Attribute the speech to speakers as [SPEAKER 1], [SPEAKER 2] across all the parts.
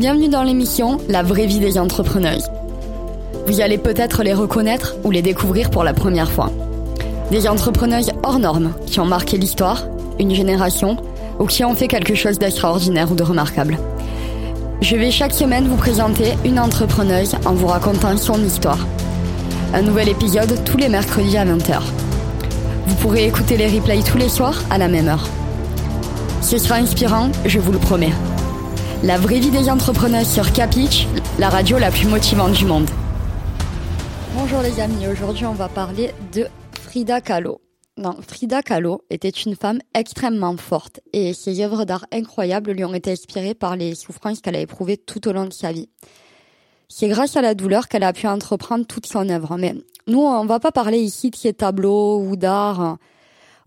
[SPEAKER 1] Bienvenue dans l'émission La vraie vie des entrepreneurs. Vous allez peut-être les reconnaître ou les découvrir pour la première fois. Des entrepreneurs hors normes qui ont marqué l'histoire, une génération ou qui ont fait quelque chose d'extraordinaire ou de remarquable. Je vais chaque semaine vous présenter une entrepreneuse en vous racontant son histoire. Un nouvel épisode tous les mercredis à 20h. Vous pourrez écouter les replays tous les soirs à la même heure. Ce sera inspirant, je vous le promets. La vraie vie des entrepreneurs sur Capitch, la radio la plus motivante du monde. Bonjour les amis, aujourd'hui on va parler de Frida Kahlo. Frida Kahlo était une femme extrêmement forte et ses œuvres d'art incroyables lui ont été inspirées par les souffrances qu'elle a éprouvées tout au long de sa vie. C'est grâce à la douleur qu'elle a pu entreprendre toute son œuvre. Mais nous, on va pas parler ici de ses tableaux ou d'art.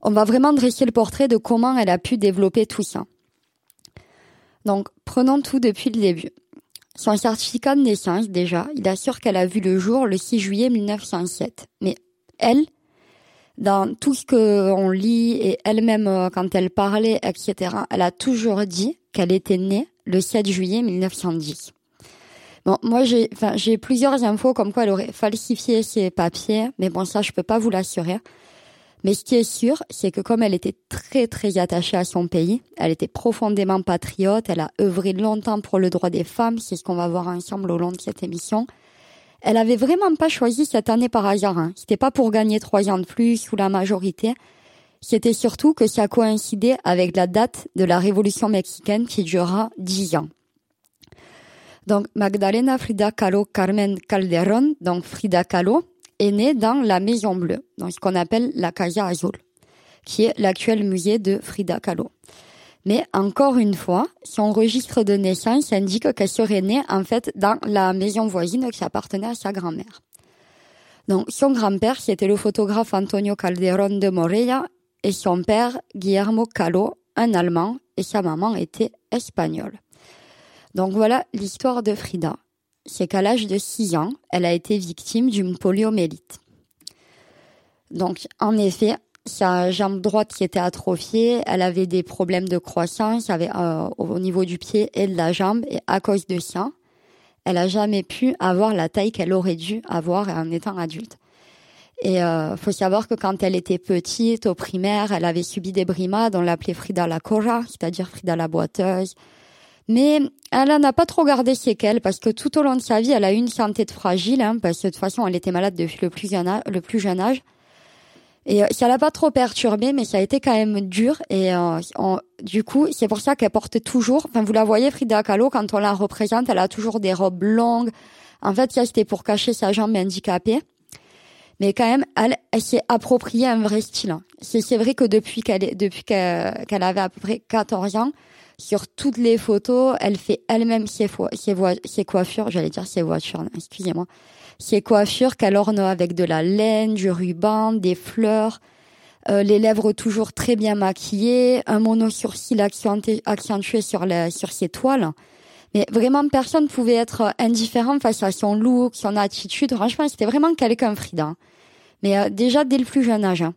[SPEAKER 1] On va vraiment dresser le portrait de comment elle a pu développer tout ça. Donc, prenons tout depuis le début. Son certificat de naissance, déjà, il assure qu'elle a vu le jour le 6 juillet 1907. Mais elle, dans tout ce qu'on lit et elle-même euh, quand elle parlait, etc., elle a toujours dit qu'elle était née le 7 juillet 1910. Bon, moi j'ai, j'ai plusieurs infos comme quoi elle aurait falsifié ses papiers, mais bon ça je peux pas vous l'assurer. Mais ce qui est sûr, c'est que comme elle était très très attachée à son pays, elle était profondément patriote, elle a œuvré longtemps pour le droit des femmes, c'est ce qu'on va voir ensemble au long de cette émission. Elle avait vraiment pas choisi cette année par hasard. Hein. C'était pas pour gagner trois ans de plus ou la majorité. C'était surtout que ça coïncidait avec la date de la révolution mexicaine qui durera dix ans. Donc Magdalena Frida Kahlo Carmen Calderón, donc Frida Kahlo, est née dans la Maison Bleue, dans ce qu'on appelle la Casa Azul, qui est l'actuel musée de Frida Kahlo. Mais encore une fois, son registre de naissance indique qu'elle serait née en fait dans la maison voisine qui appartenait à sa grand-mère. Donc son grand-père, c'était le photographe Antonio Calderón de Morella, et son père, Guillermo Calo, un Allemand, et sa maman était espagnole. Donc voilà l'histoire de Frida. C'est qu'à l'âge de 6 ans, elle a été victime d'une poliomélite. Donc en effet, sa jambe droite qui était atrophiée, elle avait des problèmes de croissance euh, au niveau du pied et de la jambe, et à cause de ça, elle a jamais pu avoir la taille qu'elle aurait dû avoir en étant adulte. Et euh, faut savoir que quand elle était petite, au primaire, elle avait subi des brimades, on l'appelait Frida la Cora, c'est-à-dire Frida la boiteuse. Mais elle n'a pas trop gardé séquelles parce que tout au long de sa vie, elle a eu une santé de fragile, hein, parce que de toute façon, elle était malade depuis le plus jeune âge. Et euh, ça l'a pas trop perturbée, mais ça a été quand même dur. Et euh, du coup, c'est pour ça qu'elle porte toujours. Enfin, vous la voyez, Frida Kahlo, quand on la représente, elle a toujours des robes longues. En fait, ça c'était pour cacher sa jambe handicapée. Mais quand même, elle, elle s'est appropriée un vrai style. Hein. C'est vrai que depuis qu'elle est, depuis qu'elle avait à peu près 14 ans, sur toutes les photos, elle fait elle-même ses, ses, ses coiffures. J'allais dire ses voitures, excusez-moi ses coiffures qu'elle orne avec de la laine, du ruban, des fleurs, euh, les lèvres toujours très bien maquillées, un mono-sourcil accentué, sur, la, sur ses toiles. Mais vraiment, personne pouvait être indifférent face à son look, son attitude. Franchement, c'était vraiment quelqu'un Frida. Mais euh, déjà dès le plus jeune âge. Hein.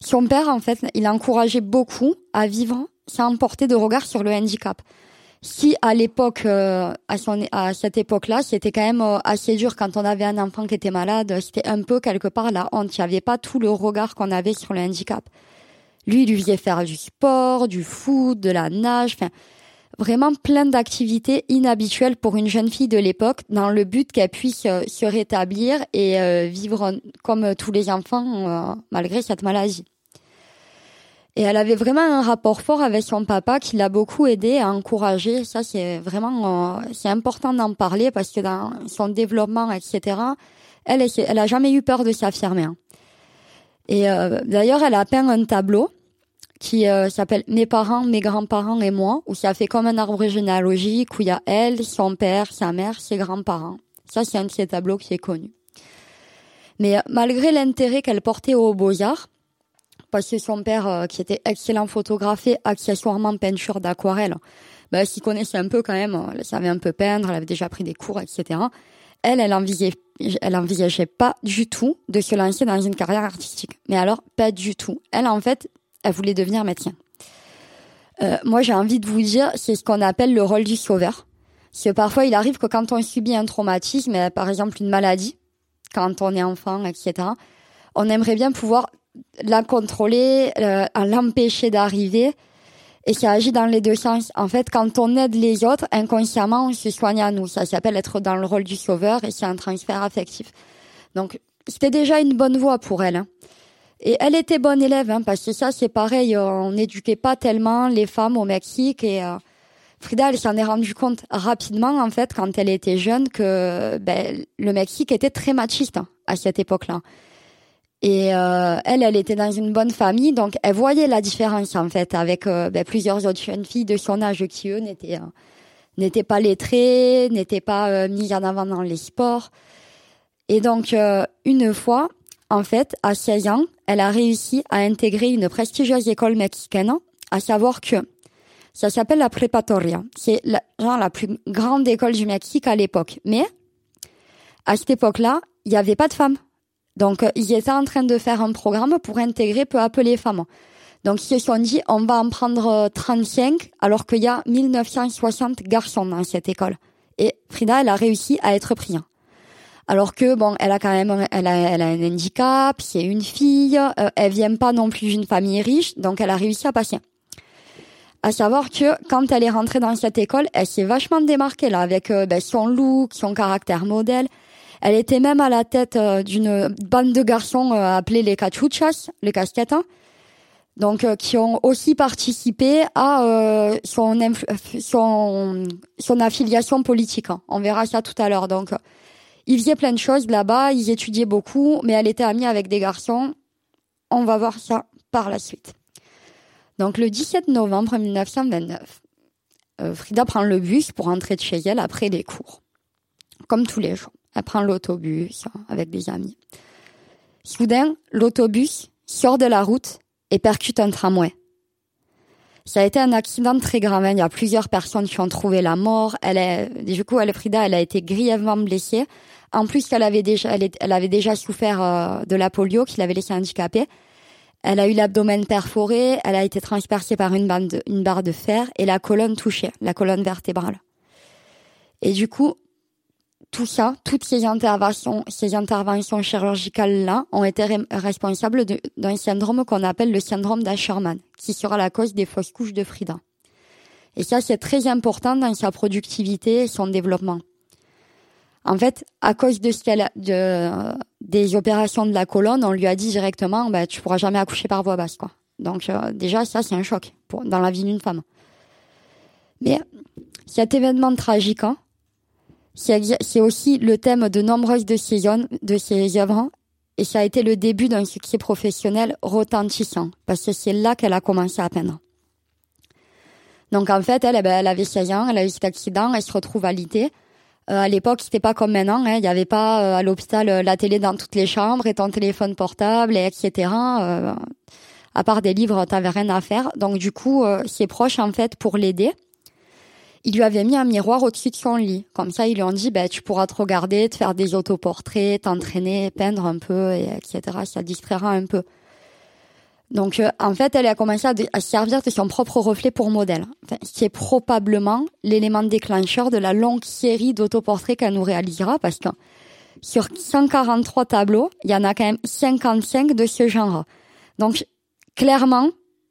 [SPEAKER 1] Son père, en fait, il a encouragé beaucoup à vivre sans porter de regard sur le handicap si à l'époque, euh, à, son, à cette époque-là, c'était quand même euh, assez dur quand on avait un enfant qui était malade, c'était un peu quelque part la honte. Il n'y avait pas tout le regard qu'on avait sur le handicap. Lui, il lui faisait faire du sport, du foot, de la nage, enfin, vraiment plein d'activités inhabituelles pour une jeune fille de l'époque, dans le but qu'elle puisse euh, se rétablir et vivre comme tous les enfants malgré cette maladie. Et elle avait vraiment un rapport fort avec son papa qui l'a beaucoup aidé à encourager. Ça, c'est vraiment, euh, c'est important d'en parler parce que dans son développement, etc., elle, elle a jamais eu peur de s'affirmer. Hein. Et euh, d'ailleurs, elle a peint un tableau qui s'appelle Mes parents, mes grands-parents et moi, où ça fait comme un arbre généalogique où il y a elle, son père, sa mère, ses grands-parents. Ça, c'est un de ces tableaux qui est connu. Mais malgré l'intérêt qu'elle portait aux beaux-arts, parce que son père, qui était excellent photographe et accessoirement peinture d'aquarelle, bah, s'y connaissait un peu quand même, elle savait un peu peindre, elle avait déjà pris des cours, etc. Elle, elle envisageait, elle envisageait pas du tout de se lancer dans une carrière artistique. Mais alors, pas du tout. Elle, en fait, elle voulait devenir médecin. Euh, moi, j'ai envie de vous dire, c'est ce qu'on appelle le rôle du sauveur. Parce que parfois, il arrive que quand on subit un traumatisme, euh, par exemple une maladie, quand on est enfant, etc., on aimerait bien pouvoir la contrôler, euh, l'empêcher d'arriver, et ça agit dans les deux sens. En fait, quand on aide les autres, inconsciemment, on se soigne à nous. Ça s'appelle être dans le rôle du sauveur et c'est un transfert affectif. Donc, c'était déjà une bonne voie pour elle. Hein. Et elle était bonne élève, hein, parce que ça, c'est pareil, on n'éduquait pas tellement les femmes au Mexique. Et euh, Frida, elle s'en est rendue compte rapidement, en fait, quand elle était jeune, que ben, le Mexique était très machiste hein, à cette époque-là. Et euh, elle, elle était dans une bonne famille, donc elle voyait la différence en fait avec euh, ben, plusieurs autres jeunes filles de son âge qui eux n'étaient euh, n'étaient pas lettrées, n'étaient pas mises en avant dans les sports. Et donc une fois, en fait, à 16 ans, elle a réussi à intégrer une prestigieuse école mexicaine, à savoir que ça s'appelle la Prepatoria. C'est la, genre la plus grande école du Mexique à l'époque. Mais à cette époque-là, il n'y avait pas de femmes donc, euh, ils étaient en train de faire un programme pour intégrer peu à peu les femmes. Donc, ils se sont dit, on va en prendre 35, euh, alors qu'il y a 1960 garçons dans cette école. Et Frida, elle a réussi à être prise. Alors que bon, elle a quand même, elle a, elle a un handicap, c'est une fille, euh, elle vient pas non plus d'une famille riche, donc elle a réussi à passer. À savoir que quand elle est rentrée dans cette école, elle s'est vachement démarquée là avec ben, son look, son caractère modèle. Elle était même à la tête euh, d'une bande de garçons euh, appelés les cachuchas, les casquettes, hein. donc euh, qui ont aussi participé à son, son, affiliation politique. Hein. On verra ça tout à l'heure. Donc, ils faisaient plein de choses là-bas, ils étudiaient beaucoup, mais elle était amie avec des garçons. On va voir ça par la suite. Donc le 17 novembre 1929, Frida prend le bus pour rentrer de chez elle après les cours, comme tous les jours. Elle prend l'autobus avec des amis. Soudain, l'autobus sort de la route et percute un tramway. Ça a été un accident très grave. Hein. Il y a plusieurs personnes qui ont trouvé la mort. Elle est, du coup, Frida, elle a été grièvement blessée. En plus, elle avait déjà, elle, avait déjà souffert euh, de la polio qui l'avait laissée handicapée. Elle a eu l'abdomen perforé, elle a été transpercée par une, bande une barre de fer et la colonne touchée, la colonne vertébrale. Et du coup, tout ça, toutes ces interventions, ces interventions chirurgicales-là ont été responsables d'un syndrome qu'on appelle le syndrome d'Asherman, qui sera la cause des fausses couches de Frida. Et ça, c'est très important dans sa productivité et son développement. En fait, à cause de ce de, des opérations de la colonne, on lui a dit directement, bah, tu pourras jamais accoucher par voie basse, quoi. Donc, euh, déjà, ça, c'est un choc dans la vie d'une femme. Mais cet événement tragique, hein, c'est aussi le thème de nombreuses de ses, de ses œuvres et ça a été le début d'un succès professionnel retentissant parce que c'est là qu'elle a commencé à peindre. Donc en fait, elle, eh ben, elle avait 16 ans, elle a eu cet accident, elle se retrouve à l'IT. Euh, à l'époque, c'était pas comme maintenant, hein, il n'y avait pas euh, à l'hôpital euh, la télé dans toutes les chambres et ton téléphone portable, et etc. à part des livres, t'avais rien à faire. Donc du coup, ses proches, en fait, pour l'aider, il lui avait mis un miroir au-dessus de son lit. Comme ça, ils lui ont dit, bah, tu pourras te regarder, te faire des autoportraits, t'entraîner, peindre un peu, et etc. Ça distraira un peu. Donc, euh, en fait, elle a commencé à, servir de son propre reflet pour modèle. Enfin, c'est probablement l'élément déclencheur de la longue série d'autoportraits qu'elle nous réalisera, parce que sur 143 tableaux, il y en a quand même 55 de ce genre. Donc, clairement,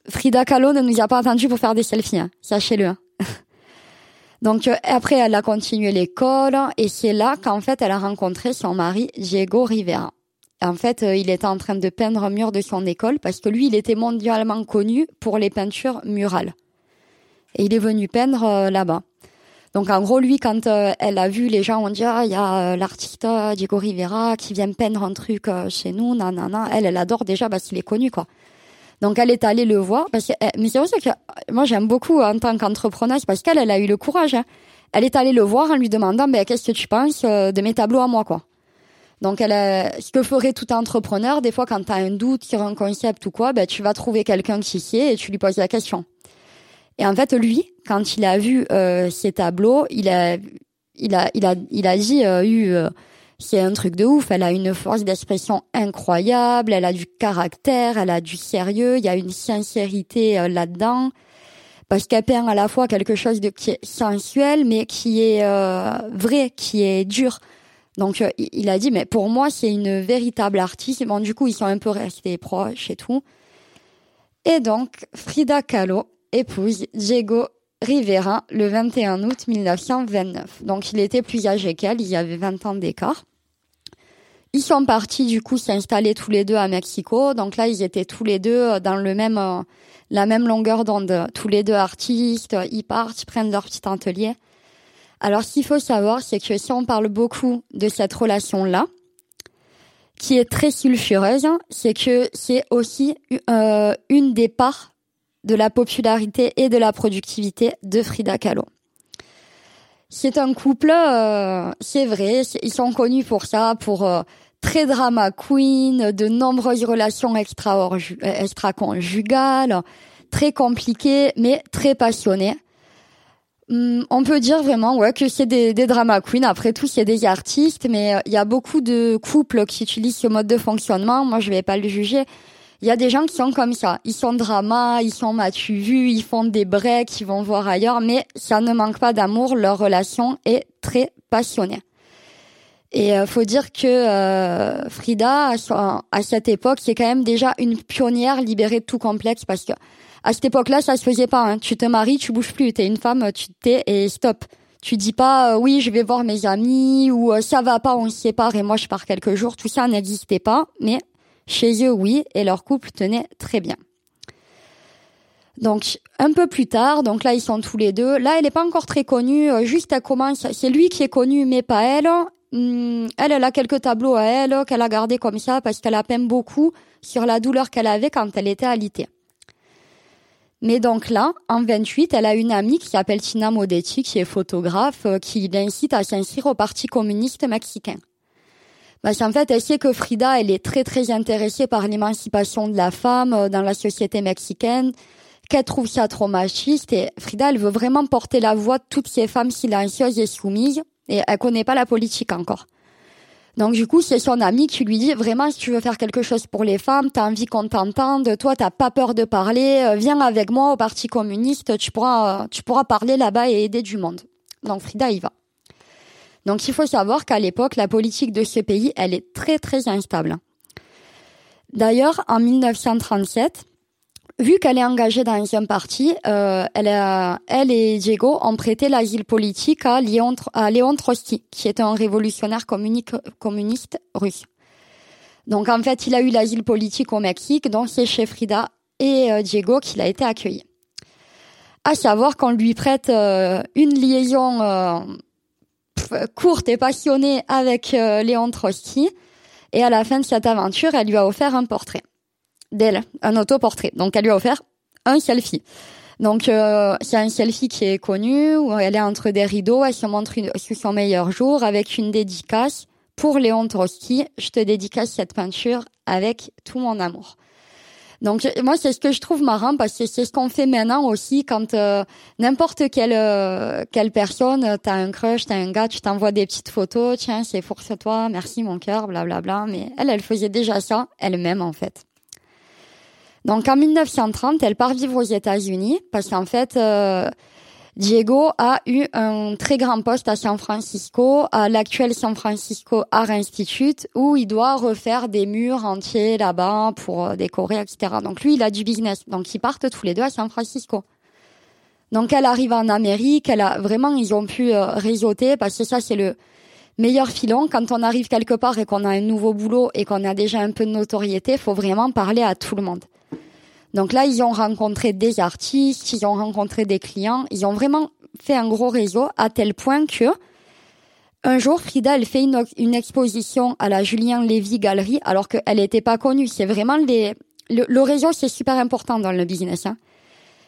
[SPEAKER 1] Frida Kahlo ne nous a pas attendu pour faire des selfies, hein. sachez-le. Hein. Donc euh, après, elle a continué l'école et c'est là qu'en fait, elle a rencontré son mari Diego Rivera. En fait, euh, il était en train de peindre un mur de son école parce que lui, il était mondialement connu pour les peintures murales. Et il est venu peindre euh, là-bas. Donc en gros, lui, quand elle a vu, les gens ont dit ah il y a l'artiste Diego Rivera qui vient peindre un truc chez nous, nanana. Elle, elle adore déjà parce qu'il est connu quoi. Donc elle est allée le voir parce que mais c'est vrai que moi j'aime beaucoup en tant qu'entrepreneuse parce qu'elle elle a eu le courage. Hein. Elle est allée le voir en lui demandant ben qu'est-ce que tu penses euh, de mes tableaux à moi quoi. Donc elle ce que ferait tout entrepreneur des fois quand tu as un doute sur un concept ou quoi, ben tu vas trouver quelqu'un qui sait et tu lui poses la question. Et en fait lui quand il a vu euh, tableaux, il a il a il a il a dit euh, eu c'est un truc de ouf. Elle a une force d'expression incroyable, elle a du caractère, elle a du sérieux, il y a une sincérité euh, là-dedans. Parce qu'elle peint à la fois quelque chose de qui est sensuel, mais qui est euh, vrai, qui est dur. Donc euh, il a dit, mais pour moi c'est une véritable artiste. Bon, du coup ils sont un peu restés proches et tout. Et donc Frida Kahlo épouse Diego Rivera le 21 août 1929. Donc il était plus âgé qu'elle, il y avait 20 ans d'écart. Ils sont partis du coup s'installer tous les deux à Mexico. Donc là, ils étaient tous les deux euh, dans le même euh, la même longueur d'onde. Tous les deux artistes, ils partent, ils prennent leur petit atelier. Alors, ce qu'il faut savoir, c'est que si on parle beaucoup de cette relation-là, qui est très sulfureuse, c'est que c'est aussi euh, une des parts de la popularité et de la productivité de Frida Kahlo. C'est un couple, euh, c'est vrai, ils sont connus pour ça, pour euh, très drama queen, de nombreuses relations extra-conjugales, très compliquées, mais très passionnées. Hum, on peut dire vraiment ouais que c'est des, drama queens. Après tout, c'est des artistes, mais euh, il y a beaucoup de couples qui utilisent ce mode de fonctionnement. Moi, je vais pas le juger. Il y a des gens qui sont comme ça. Ils sont drama, ils sont m'as-tu vu, ils font des breaks, ils vont voir ailleurs, mais ça ne manque pas d'amour. Leur relation est très passionnée. Et euh, faut dire que euh, Frida, à, cette époque, c'est quand même déjà une pionnière libérée de tout complexe parce que à cette époque-là, ça se faisait pas. Hein. Tu te maries, tu bouges plus. T'es une femme, tu t'es et stop. Tu dis pas euh, oui, je vais voir mes amis ou ça va pas, on se sépare et moi je pars quelques jours. Tout ça n'existait pas, mais chez eux, oui, et leur couple tenait très bien. Donc un peu plus tard, donc là ils sont tous les deux. Là elle n'est pas encore très connue, euh, juste elle commence. C'est lui qui est connu, mais pas elle. Hum, elle, elle a quelques tableaux à elle qu'elle a gardés comme ça parce qu'elle a peint beaucoup sur la douleur qu'elle avait quand elle était alitée. Mais donc là, en 28, elle a une amie qui s'appelle Tina Modetti, qui est photographe, euh, qui l'incite à s'inscrire au Parti communiste mexicain. Parce qu'en fait, elle sait que Frida, elle est très très intéressée par l'émancipation de la femme euh, dans la société mexicaine, qu'elle trouve ça trop machiste. Et Frida, elle veut vraiment porter la voix de toutes ces femmes silencieuses et soumises. Et elle connaît pas la politique encore. Donc du coup, c'est son ami qui lui dit vraiment si tu veux faire quelque chose pour les femmes, t'as envie qu'on t'entende, toi t'as pas peur de parler, euh, viens avec moi au Parti communiste, tu pourras tu pourras parler là-bas et aider du monde. Donc Frida y va. Donc il faut savoir qu'à l'époque, la politique de ce pays, elle est très très instable. D'ailleurs, en 1937, vu qu'elle est engagée dans un parti, euh, elle, elle, et Diego ont prêté l'asile politique à Léon, Trotsky, qui est un révolutionnaire communiste russe. Donc en fait, il a eu l'asile politique au Mexique, donc c'est chez Frida et euh, Diego qu'il a été accueilli. À savoir qu'on lui prête euh, une liaison courte et passionnée avec euh, Léon Trotsky. Et à la fin de cette aventure, elle lui a offert un portrait d'elle, un autoportrait. Donc elle lui a offert un selfie. Donc euh, c'est un selfie qui est connu où elle est entre des rideaux, elle se montre sur son meilleur jour avec une dédicace pour Léon Trotsky. Je te dédicace cette peinture avec tout mon amour. Donc moi c'est ce que je trouve marrant parce que c'est ce qu'on fait maintenant aussi quand euh, n'importe quelle euh, quelle personne t'as un crush, t'as un gars, tu t'envoies des petites photos, tiens c'est pour toi, merci mon cœur, blablabla. Mais elle elle faisait déjà ça elle-même en fait. Donc en 1930 elle part vivre aux États-Unis parce qu'en fait euh, Diego a eu un très grand poste à San Francisco, à l'actuel San Francisco Art Institute, où il doit refaire des murs entiers là-bas pour euh, décorer, etc. Donc lui, il a du business. Donc ils partent tous les deux à San Francisco. Donc elle arrive en Amérique, elle a vraiment, ils ont pu euh, réseauter parce que ça c'est le meilleur filon. Quand on arrive quelque part et qu'on a un nouveau boulot et qu'on a déjà un peu de notoriété, faut vraiment parler à tout le monde. Donc là, ils ont rencontré des artistes, ils ont rencontré des clients, ils ont vraiment fait un gros réseau à tel point que un jour, Frida, elle fait une, exposition à la Julien Lévy Galerie, alors qu'elle n'était pas connue. C'est vraiment le, réseau, c'est super important dans le business. Hein.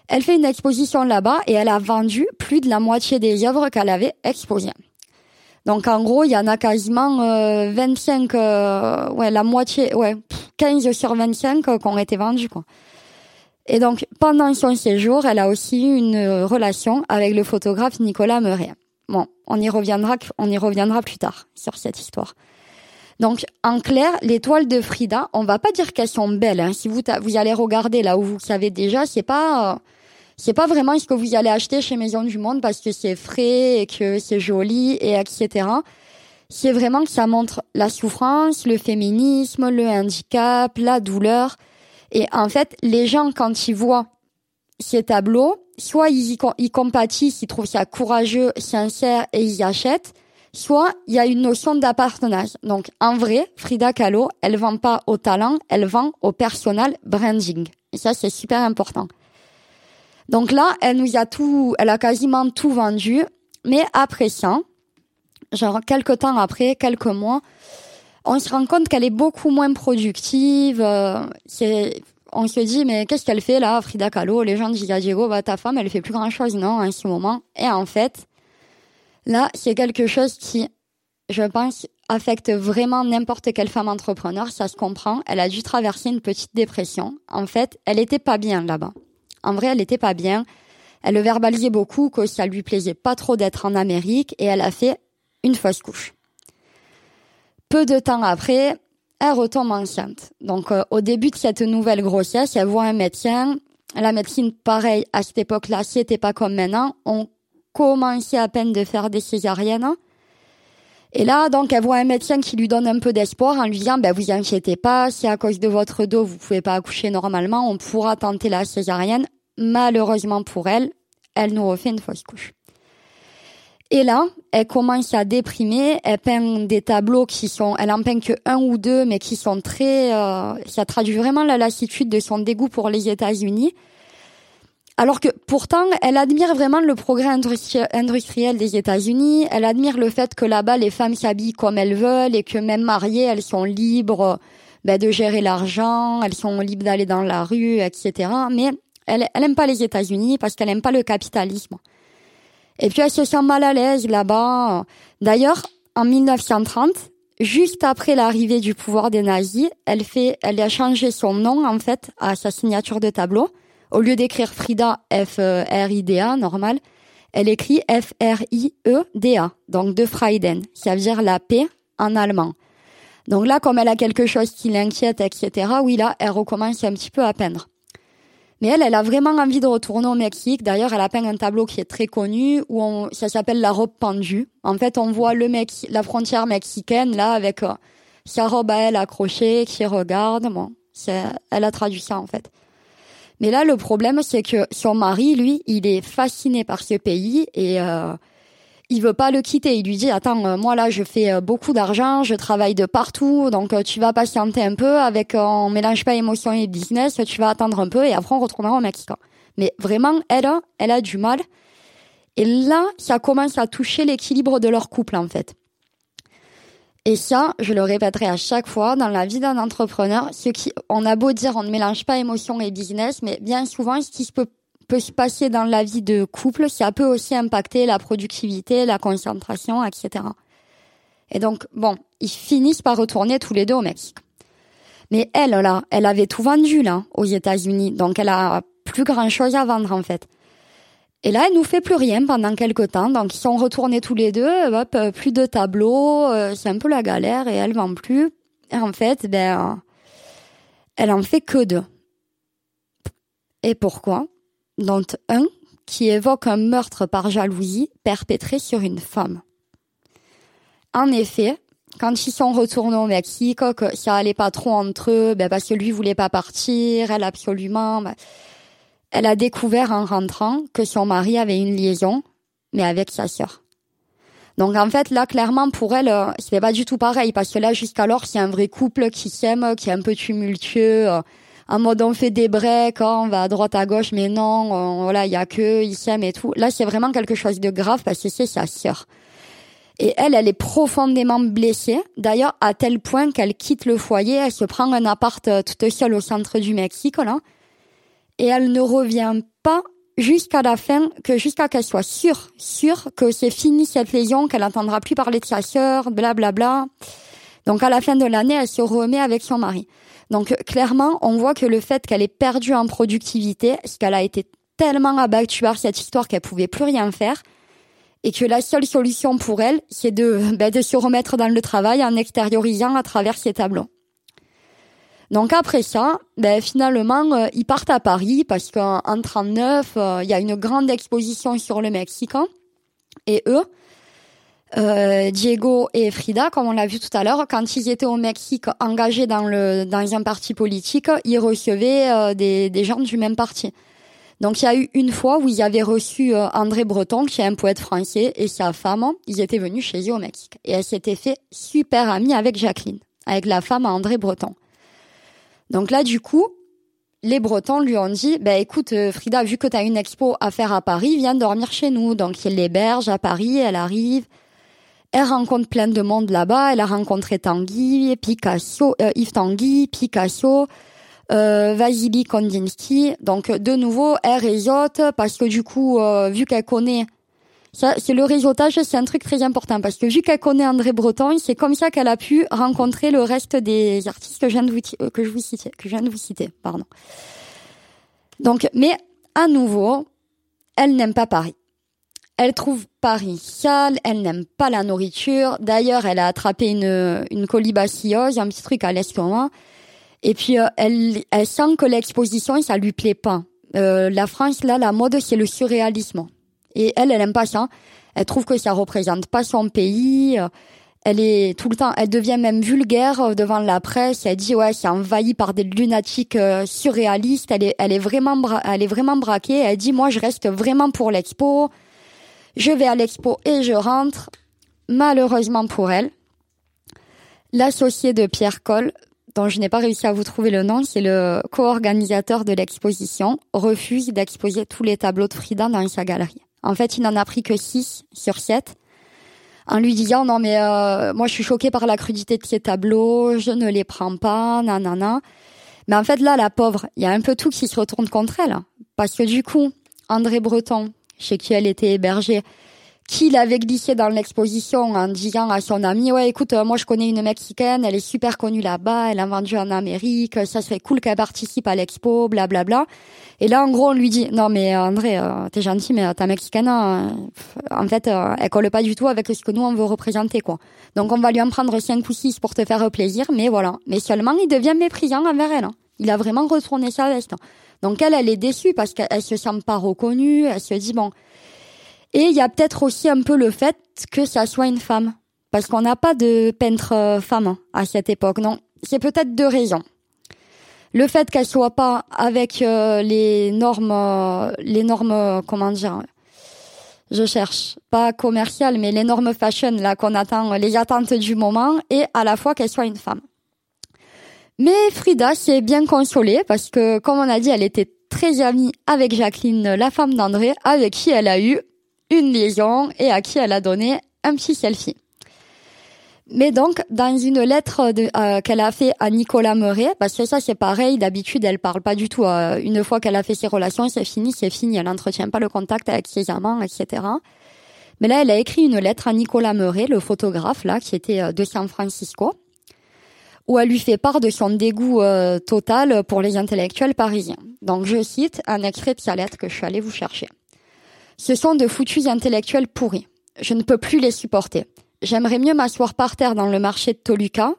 [SPEAKER 1] Elle fait une exposition là-bas et elle a vendu plus de la moitié des œuvres qu'elle avait exposées. Donc en gros, il y en a quasiment 25, euh, euh, ouais, la moitié, ouais, 15 sur 25 euh, qui ont été vendus, quoi. Et donc pendant son séjour, elle a aussi eu une relation avec le photographe Nicolas Meuret. Bon, on y reviendra, on y reviendra plus tard sur cette histoire. Donc, en clair, les toiles de Frida, on va pas dire qu'elles sont belles. Hein. Si vous vous allez regarder là où vous savez déjà, c'est pas c'est pas vraiment ce que vous allez acheter chez Maison du Monde parce que c'est frais et que c'est joli et etc. C'est vraiment que ça montre la souffrance, le féminisme, le handicap, la douleur. Et en fait, les gens, quand ils voient ces tableaux, soit ils y, compatissent, ils trouvent ça courageux, sincère et ils achètent, soit il y a une notion d'appartenance. Donc, en vrai, Frida Kahlo, elle vend pas au talent, elle vend au personal branding. Et ça, c'est super important. Donc là, elle nous a tout, elle a quasiment tout vendu. Mais après ça, genre quelques temps après, quelques mois, on se rend compte qu'elle est beaucoup moins productive. Euh, on se dit, mais qu'est-ce qu'elle fait là, Frida Kahlo Les gens disent à Diego, bah, ta femme, elle fait plus grand chose, non, en ce moment. Et en fait, là, c'est quelque chose qui, je pense, affecte vraiment n'importe quelle femme entrepreneur. Ça se comprend. Elle a dû traverser une petite dépression. En fait, elle était pas bien là-bas. En vrai, elle n'était pas bien. Elle le verbalisait beaucoup, que ça lui plaisait pas trop d'être en Amérique et elle a fait une fausse couche. Peu de temps après, elle retombe enceinte. Donc, euh, au début de cette nouvelle grossesse, elle voit un médecin. La médecine, pareil, à cette époque-là, c'était pas comme maintenant. On commençait à peine de faire des césariennes. Et là, donc, elle voit un médecin qui lui donne un peu d'espoir en lui disant, ben, vous inquiétez pas, si à cause de votre dos, vous pouvez pas accoucher normalement, on pourra tenter la césarienne malheureusement pour elle, elle nous refait une fausse couche. Et là, elle commence à déprimer. Elle peint des tableaux qui sont, elle en peint que un ou deux, mais qui sont très, euh, ça traduit vraiment la lassitude de son dégoût pour les États-Unis. Alors que pourtant, elle admire vraiment le progrès industriel des États-Unis. Elle admire le fait que là-bas, les femmes s'habillent comme elles veulent et que même mariées, elles sont libres ben, de gérer l'argent, elles sont libres d'aller dans la rue, etc. Mais elle, elle aime pas les États-Unis parce qu'elle aime pas le capitalisme. Et puis elle se sent mal à l'aise là-bas. D'ailleurs, en 1930, juste après l'arrivée du pouvoir des nazis, elle fait, elle a changé son nom en fait à sa signature de tableau. Au lieu d'écrire Frida F R I D A normal, elle écrit F R I E D A, donc de Freiden, ça veut dire la paix en allemand. Donc là, comme elle a quelque chose qui l'inquiète, etc. Oui là, elle recommence un petit peu à peindre. Mais elle, elle a vraiment envie de retourner au Mexique. D'ailleurs, elle a peint un tableau qui est très connu où on, ça s'appelle la robe pendue. En fait, on voit le Mex la frontière mexicaine là avec euh, sa robe à elle accrochée qui regarde. Bon, elle a traduit ça en fait. Mais là, le problème, c'est que son mari, lui, il est fasciné par ce pays et euh, il veut pas le quitter. Il lui dit attends, euh, moi là, je fais euh, beaucoup d'argent, je travaille de partout, donc euh, tu vas patienter un peu. Avec on mélange pas émotion et business, tu vas attendre un peu et après on retournera au Mexique. Mais vraiment, elle, elle a du mal. Et là, ça commence à toucher l'équilibre de leur couple en fait. Et ça, je le répéterai à chaque fois, dans la vie d'un entrepreneur, ce qui, on a beau dire, on ne mélange pas émotion et business, mais bien souvent, ce qui se peut peut se passer dans la vie de couple, ça peut aussi impacter la productivité, la concentration, etc. Et donc, bon, ils finissent par retourner tous les deux au Mexique. Mais elle, là, elle avait tout vendu, là, aux États-Unis. Donc, elle a plus grand chose à vendre, en fait. Et là, elle nous fait plus rien pendant quelques temps. Donc, ils sont retournés tous les deux. Hop, plus de tableaux. Euh, c'est un peu la galère et elle vend plus. Et en fait, ben, elle en fait que deux. Et pourquoi? Dont un qui évoque un meurtre par jalousie perpétré sur une femme. En effet, quand ils sont retournés au Mexique, que ça allait pas trop entre eux, ben parce que lui voulait pas partir, elle absolument, ben, elle a découvert en rentrant que son mari avait une liaison, mais avec sa sœur. Donc en fait là clairement pour elle euh, c'était pas du tout pareil parce que là jusqu'alors c'est un vrai couple qui s'aime, qui est un peu tumultueux, euh, en mode on fait des breaks, hein, on va à droite à gauche, mais non, voilà, il y a que, ils et tout. Là, c'est vraiment quelque chose de grave parce que c'est sa sœur. Et elle, elle est profondément blessée. D'ailleurs, à tel point qu'elle quitte le foyer, elle se prend un appart euh, toute seule au centre du Mexique, là. Et elle ne revient pas jusqu'à la fin, que jusqu'à qu'elle soit sûre, sûre que c'est fini cette lésion, qu'elle n'entendra plus parler de sa sœur, blablabla. Donc à la fin de l'année, elle se remet avec son mari. Donc clairement, on voit que le fait qu'elle ait perdu en productivité, qu'elle a été tellement abattue par cette histoire qu'elle pouvait plus rien faire, et que la seule solution pour elle, c'est de, ben, se remettre dans le travail en extériorisant à travers ses tableaux. Donc après ça, ben finalement, euh, ils partent à Paris parce qu'en 39, euh, il y a une grande exposition sur le Mexique. Et eux, euh, Diego et Frida, comme on l'a vu tout à l'heure, quand ils étaient au Mexique engagés dans le dans un parti politique, ils recevaient des, des gens du même parti. Donc il y a eu une fois où ils avaient reçu André Breton, qui est un poète français, et sa femme. Ils étaient venus chez eux au Mexique. Et elle s'était fait super amie avec Jacqueline, avec la femme à André Breton. Donc là, du coup, les Bretons lui ont dit, bah, écoute, euh, Frida, vu que tu as une expo à faire à Paris, viens dormir chez nous. Donc, il l'héberge à Paris, elle arrive. Elle rencontre plein de monde là-bas. Elle a rencontré Tanguy, Picasso, euh, Yves Tanguy, Picasso, euh, Vasily Kondinsky. Donc, de nouveau, elle réseaute parce que du coup, euh, vu qu'elle connaît ça, c'est le réseautage, c'est un truc très important parce que vu qu'elle connaît André Breton, c'est comme ça qu'elle a pu rencontrer le reste des artistes que je viens de vous, euh, que je vous citer, que je viens de vous citer, pardon. Donc, mais à nouveau, elle n'aime pas Paris. Elle trouve Paris sale, elle n'aime pas la nourriture. D'ailleurs, elle a attrapé une, une colibacillose, un petit truc à l'estomac. Et puis, euh, elle, elle sent que l'exposition, ça lui plaît pas. Euh, la France, là, la mode, c'est le surréalisme. Et elle, elle aime pas ça. Elle trouve que ça représente pas son pays. Elle est tout le temps, elle devient même vulgaire devant la presse. Elle dit ouais, c'est envahi par des lunatiques euh, surréalistes. Elle est, elle est vraiment, elle est vraiment braquée. Elle dit moi, je reste vraiment pour l'expo. Je vais à l'expo et je rentre. Malheureusement pour elle, l'associé de Pierre Coll, dont je n'ai pas réussi à vous trouver le nom, c'est le co-organisateur de l'exposition, refuse d'exposer tous les tableaux de Frida dans sa galerie. En fait, il n'en a pris que 6 sur 7 en lui disant non mais euh, moi je suis choquée par la crudité de ces tableaux, je ne les prends pas, nanana. Mais en fait là la pauvre, il y a un peu tout qui se retourne contre elle parce que du coup, André Breton, chez qui elle était hébergée, qui l'avait glissé dans l'exposition en disant à son ami ouais écoute euh, moi je connais une mexicaine elle est super connue là-bas elle a vendu en Amérique ça serait cool qu'elle participe à l'expo blablabla et là en gros on lui dit non mais euh, André euh, t'es gentil mais ta mexicaine en fait elle colle pas du tout avec ce que nous on veut représenter quoi. Donc on va lui en prendre cinq ou six pour te faire plaisir mais voilà. Mais seulement il devient méprisant envers elle hein. il a vraiment retourné sa veste donc elle elle est déçue parce qu'elle se sent pas reconnue elle se dit bon et il y a peut-être aussi un peu le fait que ça soit une femme. Parce qu'on n'a pas de peintre euh, femme à cette époque. Non, c'est peut-être deux raisons. Le fait qu'elle soit pas avec euh, les normes, euh, les normes, comment dire, je cherche, pas commerciales, mais les normes fashion là qu'on attend, les attentes du moment, et à la fois qu'elle soit une femme. Mais Frida s'est bien consolée parce que, comme on a dit, elle était très amie avec Jacqueline, la femme d'André, avec qui elle a eu une liaison et à qui elle a donné un petit selfie. Mais donc, dans une lettre euh, qu'elle a fait à Nicolas Meuret, parce que ça c'est pareil, d'habitude elle parle pas du tout. Euh, une fois qu'elle a fait ses relations, c'est fini, c'est fini. Elle n'entretient pas le contact avec ses amants, etc. Mais là, elle a écrit une lettre à Nicolas Meuret, le photographe là, qui était euh, de San Francisco, où elle lui fait part de son dégoût total pour les intellectuels parisiens. Donc, je cite un extrait de sa lettre que je suis allée vous chercher. Ce sont de foutus intellectuels pourris. Je ne peux plus les supporter. J'aimerais mieux m'asseoir par terre dans le marché de Toluca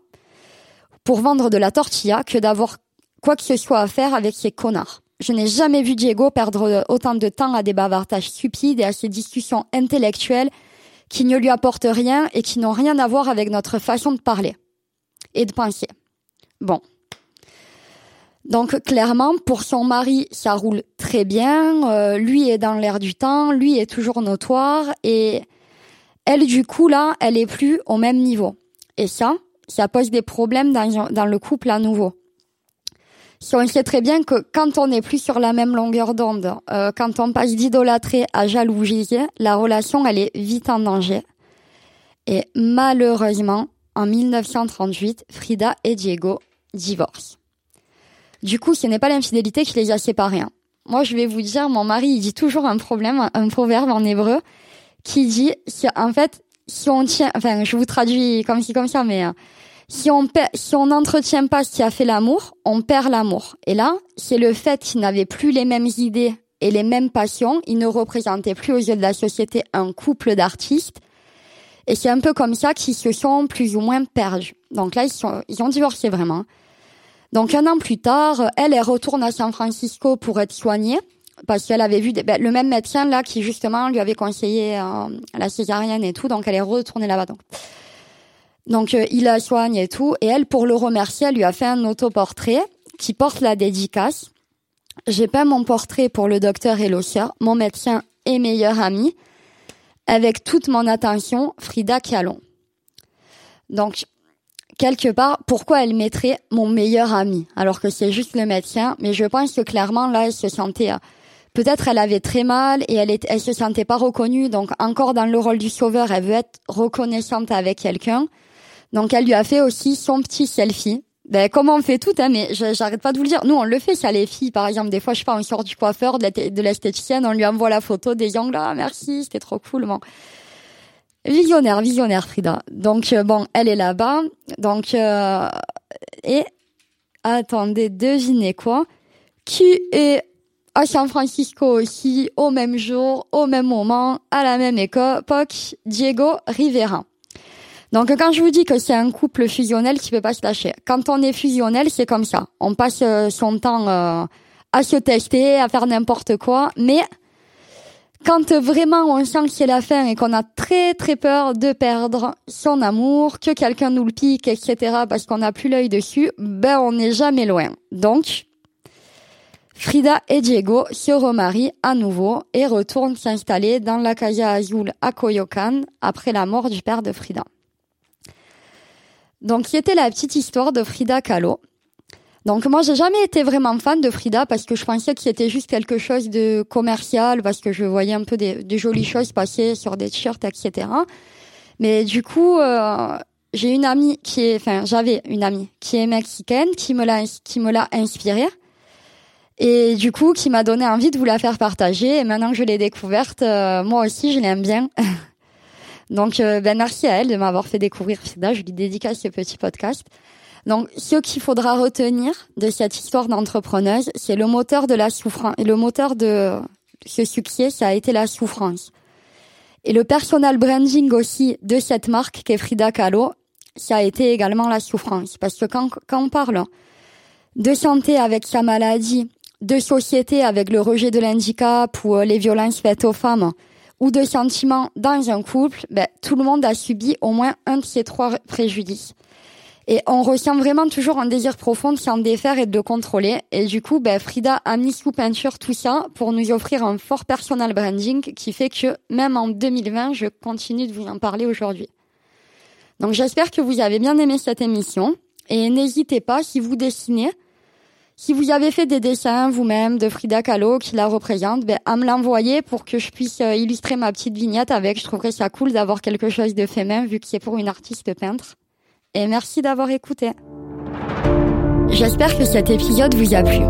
[SPEAKER 1] pour vendre de la tortilla que d'avoir quoi que ce soit à faire avec ces connards. Je n'ai jamais vu Diego perdre autant de temps à des bavardages stupides et à ces discussions intellectuelles qui ne lui apportent rien et qui n'ont rien à voir avec notre façon de parler et de penser. Bon, donc clairement, pour son mari, ça roule très bien. Euh, lui est dans l'air du temps, lui est toujours notoire et elle, du coup, là, elle est plus au même niveau. Et ça, ça pose des problèmes dans, le couple à nouveau. Si on sait très bien que quand on n'est plus sur la même longueur d'onde, euh, quand on passe d'idolâtrer à jalouser, la relation, elle est vite en danger. Et malheureusement, en 1938, Frida et Diego divorcent. Du coup, ce n'est pas l'infidélité qui les a séparés. Hein. Moi, je vais vous dire, mon mari, il dit toujours un problème, un proverbe en hébreu, qui dit, en fait, si on tient, enfin, je vous traduis comme ci, comme ça, mais euh, si on si on n'entretient pas ce qui a fait l'amour, on perd l'amour. Et là, c'est le fait qu'ils n'avaient plus les mêmes idées et les mêmes passions. Ils ne représentaient plus aux yeux de la société un couple d'artistes. Et c'est un peu comme ça qu'ils se sont plus ou moins perdus. Donc là, ils, sont, ils ont divorcé vraiment. Donc un an plus tard, elle, elle retourne à San Francisco pour être soignée parce qu'elle avait vu ben, le même médecin là qui justement lui avait conseillé euh, la césarienne et tout. Donc elle est retournée là-bas. Donc donc euh, il la soigne et tout. Et elle, pour le remercier, elle lui a fait un autoportrait qui porte la dédicace. J'ai peint mon portrait pour le docteur Elosia, mon médecin et meilleur ami, avec toute mon attention, Frida Kahlo. Donc, quelque part, pourquoi elle mettrait mon meilleur ami, alors que c'est juste le médecin, mais je pense que clairement, là, elle se sentait, euh, peut-être elle avait très mal et elle, elle se sentait pas reconnue, donc encore dans le rôle du sauveur, elle veut être reconnaissante avec quelqu'un. Donc elle lui a fait aussi son petit selfie. Ben, comme on fait tout, hein, mais j'arrête pas de vous le dire. Nous, on le fait, ça, les filles. Par exemple, des fois, je sais pas, on sort du coiffeur, de l'esthéticienne, on lui envoie la photo des ongles. Ah, merci, c'était trop cool. Bon. Visionnaire, visionnaire, Frida. Donc, euh, bon, elle est là-bas. Donc, euh, et, attendez, devinez quoi? Qui est à San Francisco aussi, au même jour, au même moment, à la même époque, Diego Rivera. Donc quand je vous dis que c'est un couple fusionnel qui peut pas se lâcher, quand on est fusionnel, c'est comme ça. On passe euh, son temps euh, à se tester, à faire n'importe quoi, mais quand vraiment on sent que c'est la fin et qu'on a très très peur de perdre son amour, que quelqu'un nous le pique, etc., parce qu'on n'a plus l'œil dessus, ben on n'est jamais loin. Donc, Frida et Diego se remarient à nouveau et retournent s'installer dans la Casa Azul à Coyocan après la mort du père de Frida. Donc, qui était la petite histoire de Frida Kahlo. Donc moi j'ai jamais été vraiment fan de Frida parce que je pensais que c'était juste quelque chose de commercial parce que je voyais un peu des, jolies choses passer sur des t-shirts etc. Mais du coup euh, j'ai une amie qui est, enfin j'avais une amie qui est mexicaine qui me l'a qui me l'a inspirée et du coup qui m'a donné envie de vous la faire partager et maintenant que je l'ai découverte euh, moi aussi je l'aime bien. Donc, euh, ben, merci à elle de m'avoir fait découvrir Frida. Je lui dédicace ce petit podcast. Donc, ce qu'il faudra retenir de cette histoire d'entrepreneuse, c'est le moteur de la souffrance. Et le moteur de ce succès, ça a été la souffrance. Et le personal branding aussi de cette marque qu'est Frida Kahlo, ça a été également la souffrance. Parce que quand, quand on parle de santé avec sa maladie, de société avec le rejet de l'handicap ou euh, les violences faites aux femmes, ou de sentiments dans un couple, ben, tout le monde a subi au moins un de ces trois préjudices. Et on ressent vraiment toujours un désir profond de s'en défaire et de le contrôler. Et du coup, ben, Frida a mis sous peinture tout ça pour nous offrir un fort personal branding qui fait que même en 2020, je continue de vous en parler aujourd'hui. Donc j'espère que vous avez bien aimé cette émission. Et n'hésitez pas, si vous dessinez, si vous avez fait des dessins vous-même de Frida Kahlo qui la représente, ben, à me l'envoyer pour que je puisse euh, illustrer ma petite vignette avec. Je trouverais ça cool d'avoir quelque chose de fait même vu que c'est pour une artiste peintre. Et merci d'avoir écouté. J'espère que cet épisode vous a plu.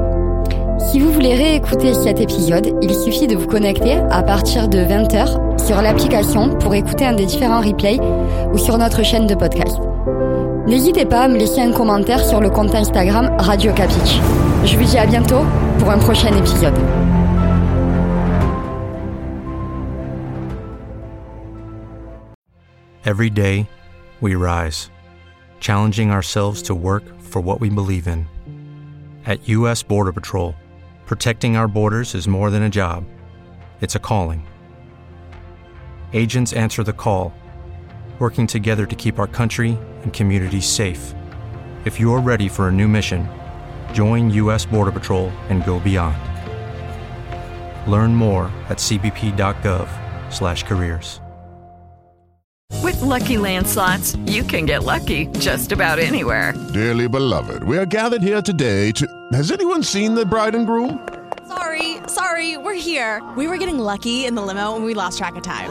[SPEAKER 1] Si vous voulez réécouter cet épisode, il suffit de vous connecter à partir de 20h sur l'application pour écouter un des différents replays ou sur notre chaîne de podcast. N'hésitez pas à me laisser un commentaire sur le compte Instagram Radio. Je vous dis à bientôt pour un prochain épisode.
[SPEAKER 2] Every day, we rise, challenging ourselves to work for what we believe in. At U.S. Border Patrol, protecting our borders is more than a job, it's a calling. Agents answer the call working together to keep our country and communities safe. If you're ready for a new mission, join U.S. Border Patrol and go beyond. Learn more at cbp.gov/careers.
[SPEAKER 3] With Lucky Land slots, you can get lucky just about anywhere.
[SPEAKER 4] Dearly beloved, we are gathered here today to. Has anyone seen the bride and groom?
[SPEAKER 5] Sorry, sorry, we're here. We were getting lucky in the limo, and we lost track of time.